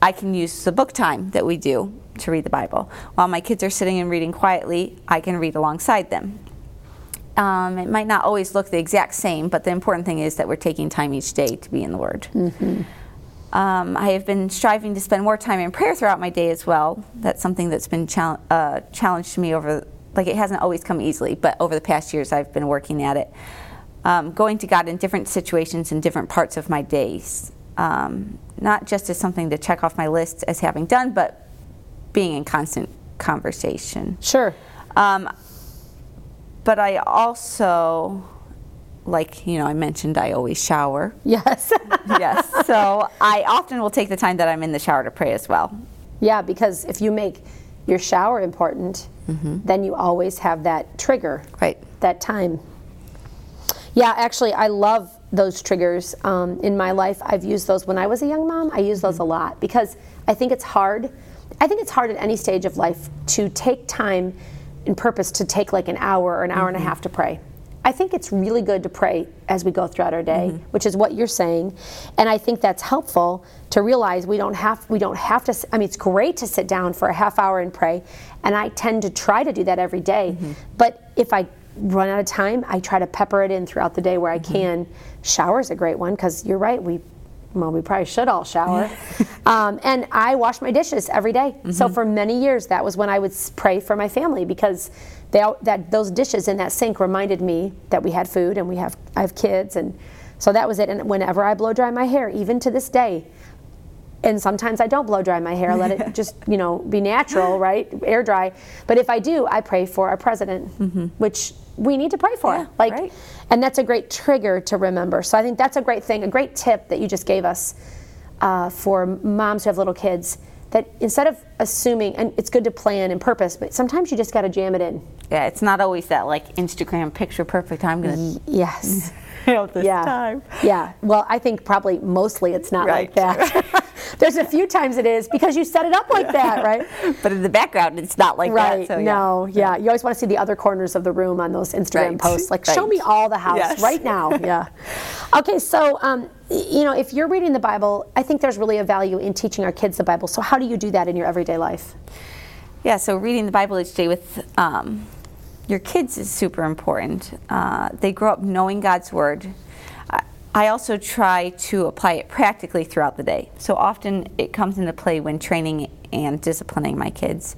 I can use the book time that we do to read the Bible. While my kids are sitting and reading quietly, I can read alongside them. Um, it might not always look the exact same, but the important thing is that we're taking time each day to be in the Word. Mm-hmm. Um, I have been striving to spend more time in prayer throughout my day as well. That's something that's been chal- uh, challenged to me over, like it hasn't always come easily, but over the past years I've been working at it. Um, going to God in different situations in different parts of my days, um, not just as something to check off my list as having done, but being in constant conversation. Sure. Um, but I also, like, you know, I mentioned I always shower. Yes. yes. So I often will take the time that I'm in the shower to pray as well. Yeah, because if you make your shower important, mm-hmm. then you always have that trigger. Right. That time. Yeah, actually, I love those triggers um, in my life. I've used those when I was a young mom. I use those mm-hmm. a lot because I think it's hard. I think it's hard at any stage of life to take time and purpose to take like an hour or an hour mm-hmm. and a mm-hmm. half to pray. I think it's really good to pray as we go throughout our day, mm-hmm. which is what you're saying, and I think that's helpful to realize we don't have we don't have to. I mean, it's great to sit down for a half hour and pray, and I tend to try to do that every day. Mm-hmm. But if I run out of time, I try to pepper it in throughout the day where I mm-hmm. can. Shower is a great one because you're right. We well, we probably should all shower. um, and I wash my dishes every day. Mm-hmm. So for many years, that was when I would pray for my family because they, that those dishes in that sink reminded me that we had food and we have I have kids and so that was it. And whenever I blow dry my hair, even to this day, and sometimes I don't blow dry my hair, let it just you know be natural, right, air dry. But if I do, I pray for our president, mm-hmm. which we need to pray for. Yeah, like, right. And that's a great trigger to remember. So I think that's a great thing, a great tip that you just gave us uh, for moms who have little kids. That instead of assuming, and it's good to plan and purpose, but sometimes you just got to jam it in. Yeah, it's not always that like Instagram picture perfect. I'm gonna yes. this yeah. time. Yeah. Well, I think probably mostly it's not right. like that. There's a few times it is because you set it up like that, right? But in the background, it's not like right. that. So, no, yeah. yeah. You always want to see the other corners of the room on those Instagram right. posts. Like, right. show me all the house yes. right now. Yeah. okay, so um, you know, if you're reading the Bible, I think there's really a value in teaching our kids the Bible. So how do you do that in your everyday life? Yeah. So reading the Bible each day with. Um, your kids is super important. Uh, they grow up knowing God's Word. I also try to apply it practically throughout the day. So often it comes into play when training and disciplining my kids.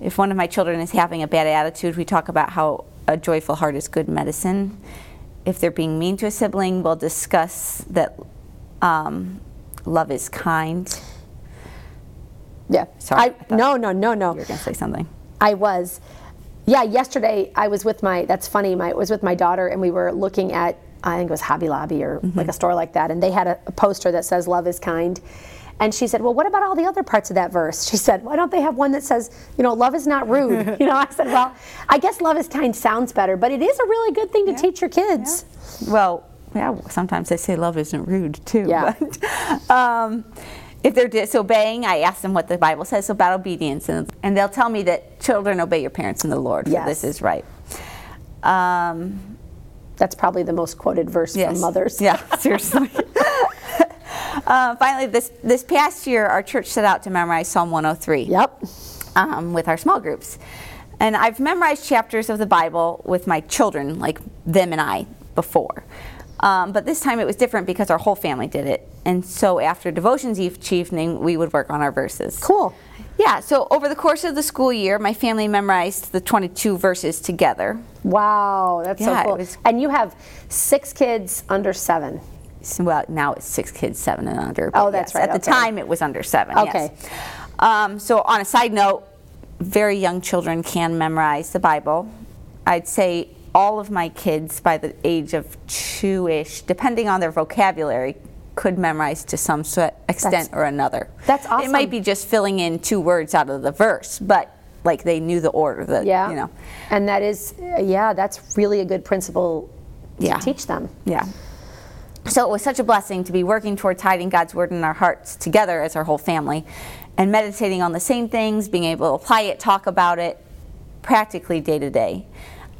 If one of my children is having a bad attitude, we talk about how a joyful heart is good medicine. If they're being mean to a sibling, we'll discuss that um, love is kind. Yeah. Sorry. I, no, no, no, no. You were going to say something. I was. Yeah, yesterday I was with my, that's funny, my, I was with my daughter and we were looking at, I think it was Hobby Lobby or mm-hmm. like a store like that, and they had a, a poster that says love is kind. And she said, Well, what about all the other parts of that verse? She said, Why don't they have one that says, you know, love is not rude? you know, I said, Well, I guess love is kind sounds better, but it is a really good thing to yeah. teach your kids. Yeah. Well, yeah, sometimes they say love isn't rude too. Yeah. But, um, if they're disobeying, I ask them what the Bible says about obedience, and, and they'll tell me that children obey your parents in the Lord, yes. this is right. Um, That's probably the most quoted verse yes. from mothers. Yeah, seriously. uh, finally, this, this past year, our church set out to memorize Psalm 103. Yep. Um, with our small groups. And I've memorized chapters of the Bible with my children, like them and I, before. Um, but this time it was different because our whole family did it. And so after devotions each evening, we would work on our verses. Cool. Yeah, so over the course of the school year, my family memorized the 22 verses together. Wow, that's yeah, so cool. Was, and you have six kids under seven. Well, now it's six kids, seven and under. Oh, that's yes, right. At the time, it was under seven. Okay. Yes. Um, so, on a side note, very young children can memorize the Bible. I'd say all of my kids by the age of two-ish, depending on their vocabulary, could memorize to some extent that's, or another. That's awesome. It might be just filling in two words out of the verse, but like they knew the order that yeah. you know. And that is yeah, that's really a good principle to yeah. teach them. Yeah. So it was such a blessing to be working towards hiding God's word in our hearts together as our whole family and meditating on the same things, being able to apply it, talk about it practically day to day.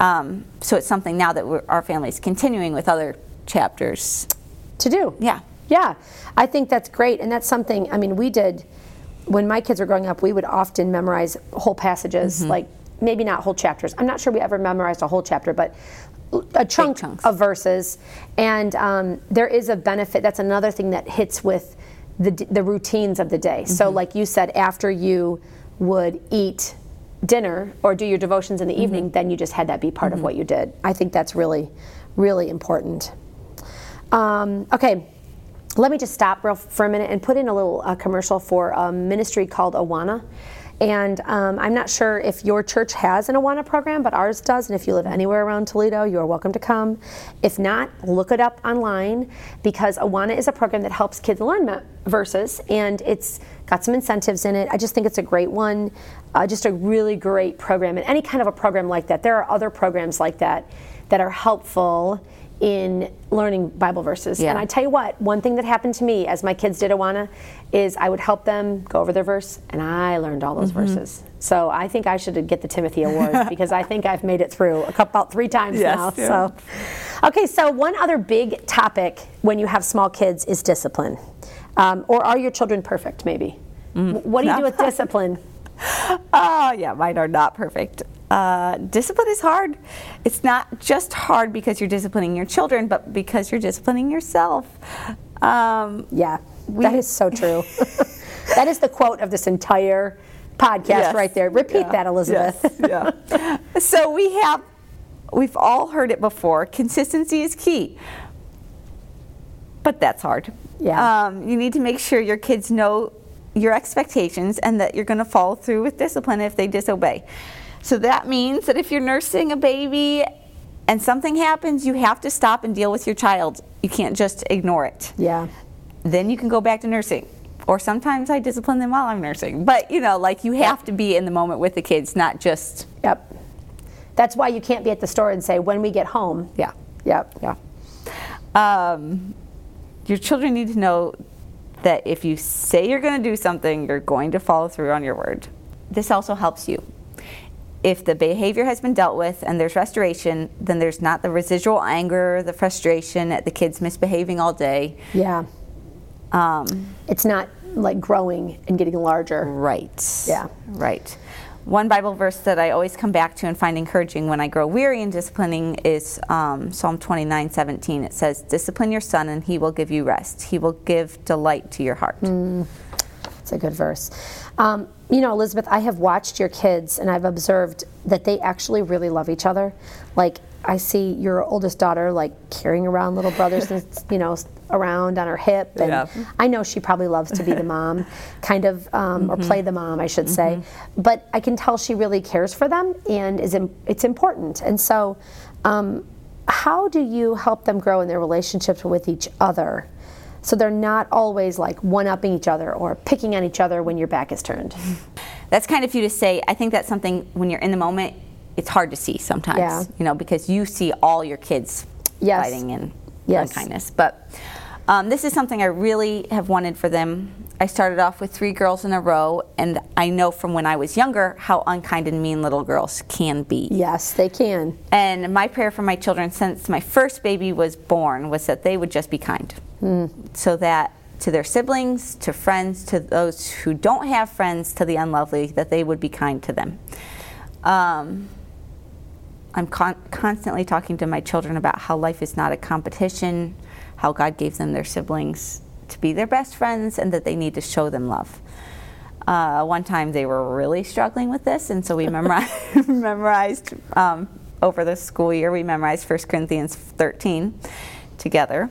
Um, so it's something now that our family is continuing with other chapters to do. Yeah. Yeah. I think that's great. And that's something, I mean, we did, when my kids were growing up, we would often memorize whole passages, mm-hmm. like maybe not whole chapters. I'm not sure we ever memorized a whole chapter, but a chunk of verses. And um, there is a benefit. That's another thing that hits with the, the routines of the day. Mm-hmm. So, like you said, after you would eat dinner or do your devotions in the mm-hmm. evening, then you just had that be part mm-hmm. of what you did. I think that's really, really important. Um, okay, let me just stop real for a minute and put in a little uh, commercial for a ministry called Awana. And um, I'm not sure if your church has an Awana program, but ours does. And if you live anywhere around Toledo, you are welcome to come. If not, look it up online because Awana is a program that helps kids learn verses and it's got some incentives in it. I just think it's a great one, uh, just a really great program. And any kind of a program like that, there are other programs like that that are helpful in learning Bible verses. Yeah. And I tell you what, one thing that happened to me as my kids did Awana is I would help them go over their verse, and I learned all those mm-hmm. verses. So I think I should get the Timothy Award because I think I've made it through a couple, about three times yes, now. Yeah. So, okay, so one other big topic when you have small kids is discipline. Um, or are your children perfect, maybe? Mm, what do you do with discipline? Oh, yeah, mine are not perfect uh, discipline is hard. It's not just hard because you're disciplining your children, but because you're disciplining yourself. Um, yeah, we, that is so true. that is the quote of this entire podcast yes, right there. Repeat yeah, that, Elizabeth. Yes, yeah. so we have, we've all heard it before. Consistency is key, but that's hard. Yeah. Um, you need to make sure your kids know your expectations and that you're going to follow through with discipline if they disobey. So that means that if you're nursing a baby and something happens, you have to stop and deal with your child. You can't just ignore it. Yeah. Then you can go back to nursing. Or sometimes I discipline them while I'm nursing. But you know, like you have to be in the moment with the kids, not just. Yep. That's why you can't be at the store and say, when we get home. Yeah. Yep. Yeah. Um, your children need to know that if you say you're going to do something, you're going to follow through on your word. This also helps you if the behavior has been dealt with and there's restoration, then there's not the residual anger, the frustration at the kids misbehaving all day. Yeah. Um, it's not like growing and getting larger. Right. Yeah. Right. One Bible verse that I always come back to and find encouraging when I grow weary in disciplining is um, Psalm 29 17. It says, Discipline your son, and he will give you rest. He will give delight to your heart. Mm, it's a good verse. Um, you know, Elizabeth, I have watched your kids and I've observed that they actually really love each other. Like, I see your oldest daughter like carrying around little brothers, and, you know, around on her hip, and yeah. I know she probably loves to be the mom, kind of, um, mm-hmm. or play the mom, I should say. Mm-hmm. But I can tell she really cares for them, and is Im- it's important. And so, um, how do you help them grow in their relationships with each other? So they're not always like one upping each other or picking on each other when your back is turned. That's kind of you to say. I think that's something when you're in the moment, it's hard to see sometimes, yeah. you know, because you see all your kids yes. fighting in yes. unkindness. But um, this is something I really have wanted for them. I started off with three girls in a row, and I know from when I was younger how unkind and mean little girls can be. Yes, they can. And my prayer for my children since my first baby was born was that they would just be kind. Mm. So that to their siblings, to friends, to those who don't have friends, to the unlovely, that they would be kind to them. Um, I'm con- constantly talking to my children about how life is not a competition, how God gave them their siblings to be their best friends, and that they need to show them love. Uh, one time they were really struggling with this, and so we memorized, memorized um, over the school year, we memorized 1 Corinthians 13 together.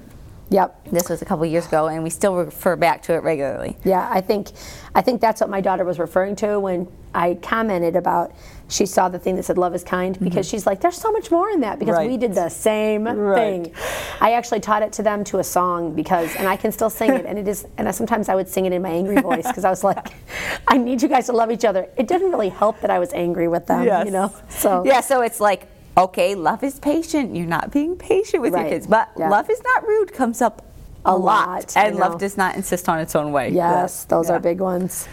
Yep. This was a couple years ago, and we still refer back to it regularly. Yeah, I think, I think that's what my daughter was referring to when I commented about she saw the thing that said love is kind because mm-hmm. she's like, there's so much more in that because right. we did the same right. thing. I actually taught it to them to a song because, and I can still sing it, and it is, and I, sometimes I would sing it in my angry voice because I was like, I need you guys to love each other. It didn't really help that I was angry with them, yes. you know. So yeah, so it's like okay, love is patient. You're not being patient with right. your kids, but yeah. love is not rude comes up a, a lot, lot, and love does not insist on its own way. Yes, those yeah. are big ones.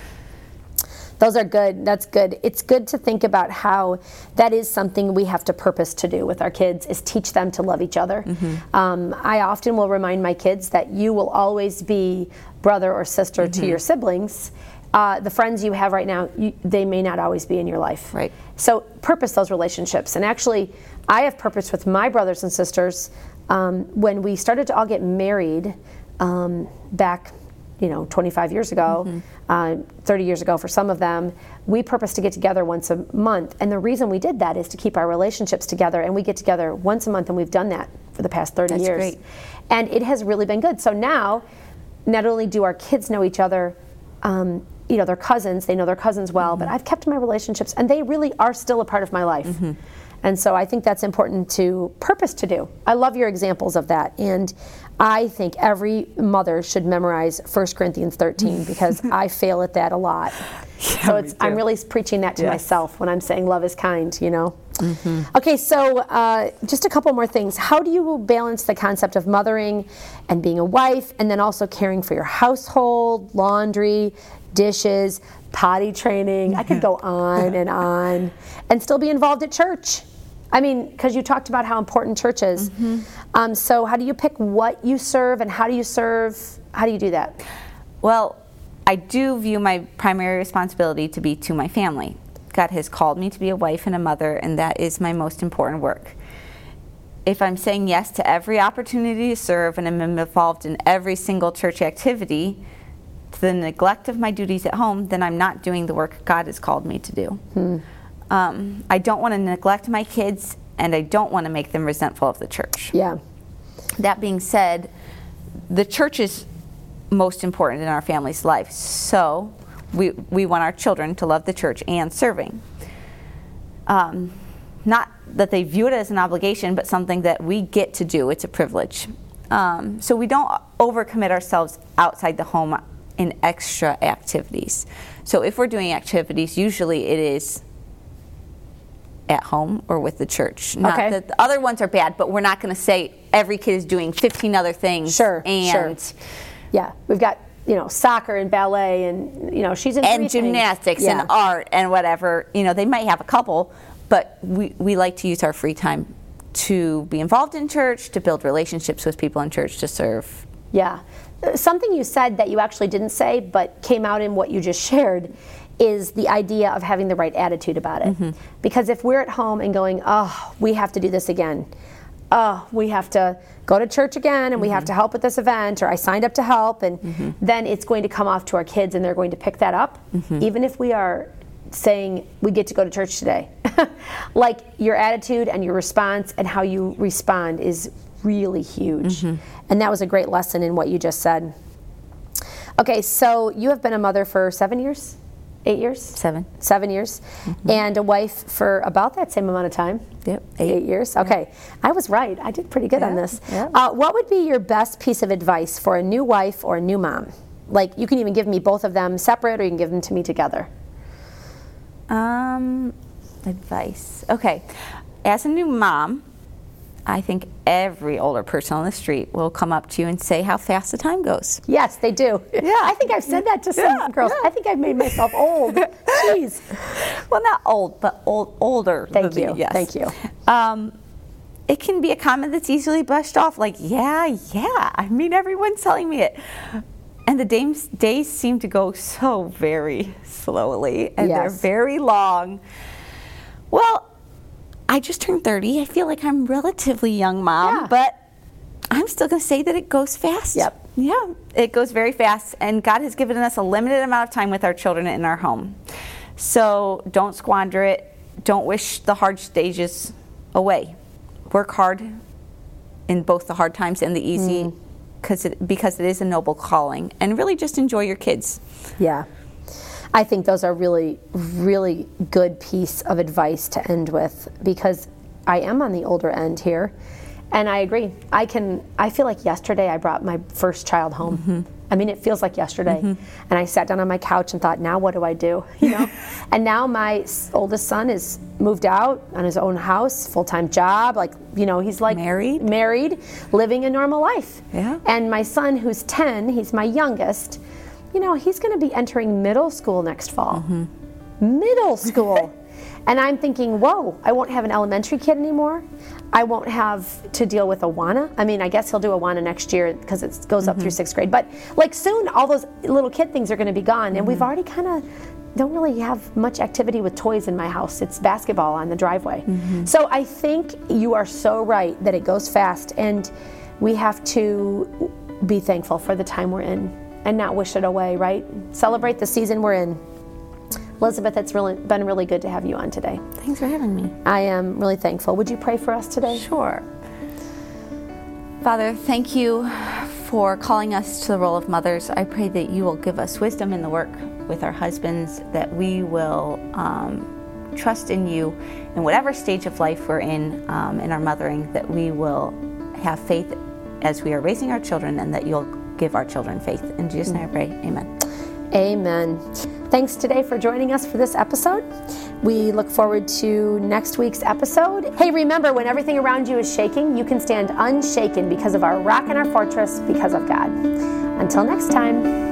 Those are good. That's good. It's good to think about how that is something we have to purpose to do with our kids is teach them to love each other. Mm-hmm. Um, I often will remind my kids that you will always be brother or sister mm-hmm. to your siblings. Uh, the friends you have right now, you, they may not always be in your life. Right. So purpose those relationships. And actually, I have purpose with my brothers and sisters. Um, when we started to all get married um, back you know 25 years ago mm-hmm. uh, 30 years ago for some of them we purpose to get together once a month and the reason we did that is to keep our relationships together and we get together once a month and we've done that for the past 30 That's years great. and it has really been good so now not only do our kids know each other um, you know they're cousins they know their cousins well mm-hmm. but i've kept my relationships and they really are still a part of my life mm-hmm. And so I think that's important to purpose to do. I love your examples of that. And I think every mother should memorize 1 Corinthians 13 because I fail at that a lot. Yeah, so it's, I'm really preaching that to yes. myself when I'm saying love is kind, you know? Mm-hmm. Okay, so uh, just a couple more things. How do you balance the concept of mothering and being a wife and then also caring for your household, laundry, dishes, potty training? I could go on and on and still be involved at church. I mean, because you talked about how important church is. Mm-hmm. Um, so, how do you pick what you serve and how do you serve? How do you do that? Well, I do view my primary responsibility to be to my family. God has called me to be a wife and a mother, and that is my most important work. If I'm saying yes to every opportunity to serve and I'm involved in every single church activity, to the neglect of my duties at home, then I'm not doing the work God has called me to do. Hmm. Um, I don't want to neglect my kids, and I don't want to make them resentful of the church. Yeah. That being said, the church is most important in our family's life. So we, we want our children to love the church and serving. Um, not that they view it as an obligation, but something that we get to do. It's a privilege. Um, so we don't overcommit ourselves outside the home in extra activities. So if we're doing activities, usually it is at home or with the church. Not okay. that the other ones are bad, but we're not going to say every kid is doing 15 other things. Sure. And sure. yeah, we've got you know soccer and ballet and you know she's in and gymnastics yeah. and art and whatever. You know they might have a couple, but we we like to use our free time to be involved in church, to build relationships with people in church, to serve. Yeah. Something you said that you actually didn't say, but came out in what you just shared, is the idea of having the right attitude about it. Mm-hmm. Because if we're at home and going, oh, we have to do this again, oh, we have to go to church again and mm-hmm. we have mm-hmm. to help with this event, or I signed up to help, and mm-hmm. then it's going to come off to our kids and they're going to pick that up, mm-hmm. even if we are saying we get to go to church today. like your attitude and your response and how you respond is really huge. Mm-hmm. And that was a great lesson in what you just said. Okay, so you have been a mother for seven years? eight years? Seven. Seven years. Mm-hmm. And a wife for about that same amount of time? Yep. Eight, eight years? Okay. Yeah. I was right. I did pretty good yeah. on this. Yeah. Uh, what would be your best piece of advice for a new wife or a new mom? Like, you can even give me both of them separate or you can give them to me together. Um, advice. Okay. As a new mom, I think every older person on the street will come up to you and say how fast the time goes. Yes, they do. Yeah. I think I've said that to some yeah, girls. Yeah. I think I've made myself old. Jeez. Well, not old, but old, older. Thank you. yes. Thank you. Um, it can be a comment that's easily brushed off, like, yeah, yeah. I mean, everyone's telling me it. And the days, days seem to go so very slowly, and yes. they're very long. Well, I just turned 30. I feel like I'm relatively young mom, yeah. but I'm still going to say that it goes fast. Yep. Yeah, it goes very fast, and God has given us a limited amount of time with our children in our home. So don't squander it. Don't wish the hard stages away. Work hard in both the hard times and the easy mm. it, because it is a noble calling. And really just enjoy your kids. Yeah. I think those are really, really good piece of advice to end with because I am on the older end here. And I agree. I can. I feel like yesterday I brought my first child home. Mm-hmm. I mean, it feels like yesterday. Mm-hmm. And I sat down on my couch and thought, now what do I do? You know. and now my oldest son is moved out on his own house, full time job. Like you know, he's like married, married, living a normal life. Yeah. And my son, who's ten, he's my youngest you know, he's going to be entering middle school next fall. Mm-hmm. middle school. and I'm thinking, whoa, I won't have an elementary kid anymore. I won't have to deal with Awana. I mean, I guess he'll do Awana next year because it goes up mm-hmm. through sixth grade. But like soon, all those little kid things are going to be gone. And mm-hmm. we've already kind of don't really have much activity with toys in my house. It's basketball on the driveway. Mm-hmm. So I think you are so right that it goes fast. And we have to be thankful for the time we're in and not wish it away, right? Celebrate the season we're in. Elizabeth, it's really been really good to have you on today. Thanks for having me. I am really thankful. Would you pray for us today? Sure. Father, thank you for calling us to the role of mothers. I pray that you will give us wisdom in the work with our husbands, that we will um, trust in you in whatever stage of life we're in um, in our mothering, that we will have faith as we are raising our children, and that you'll give our children faith. In Jesus' name I pray. Amen. Amen. Thanks today for joining us for this episode. We look forward to next week's episode. Hey, remember, when everything around you is shaking, you can stand unshaken because of our rock and our fortress, because of God. Until next time.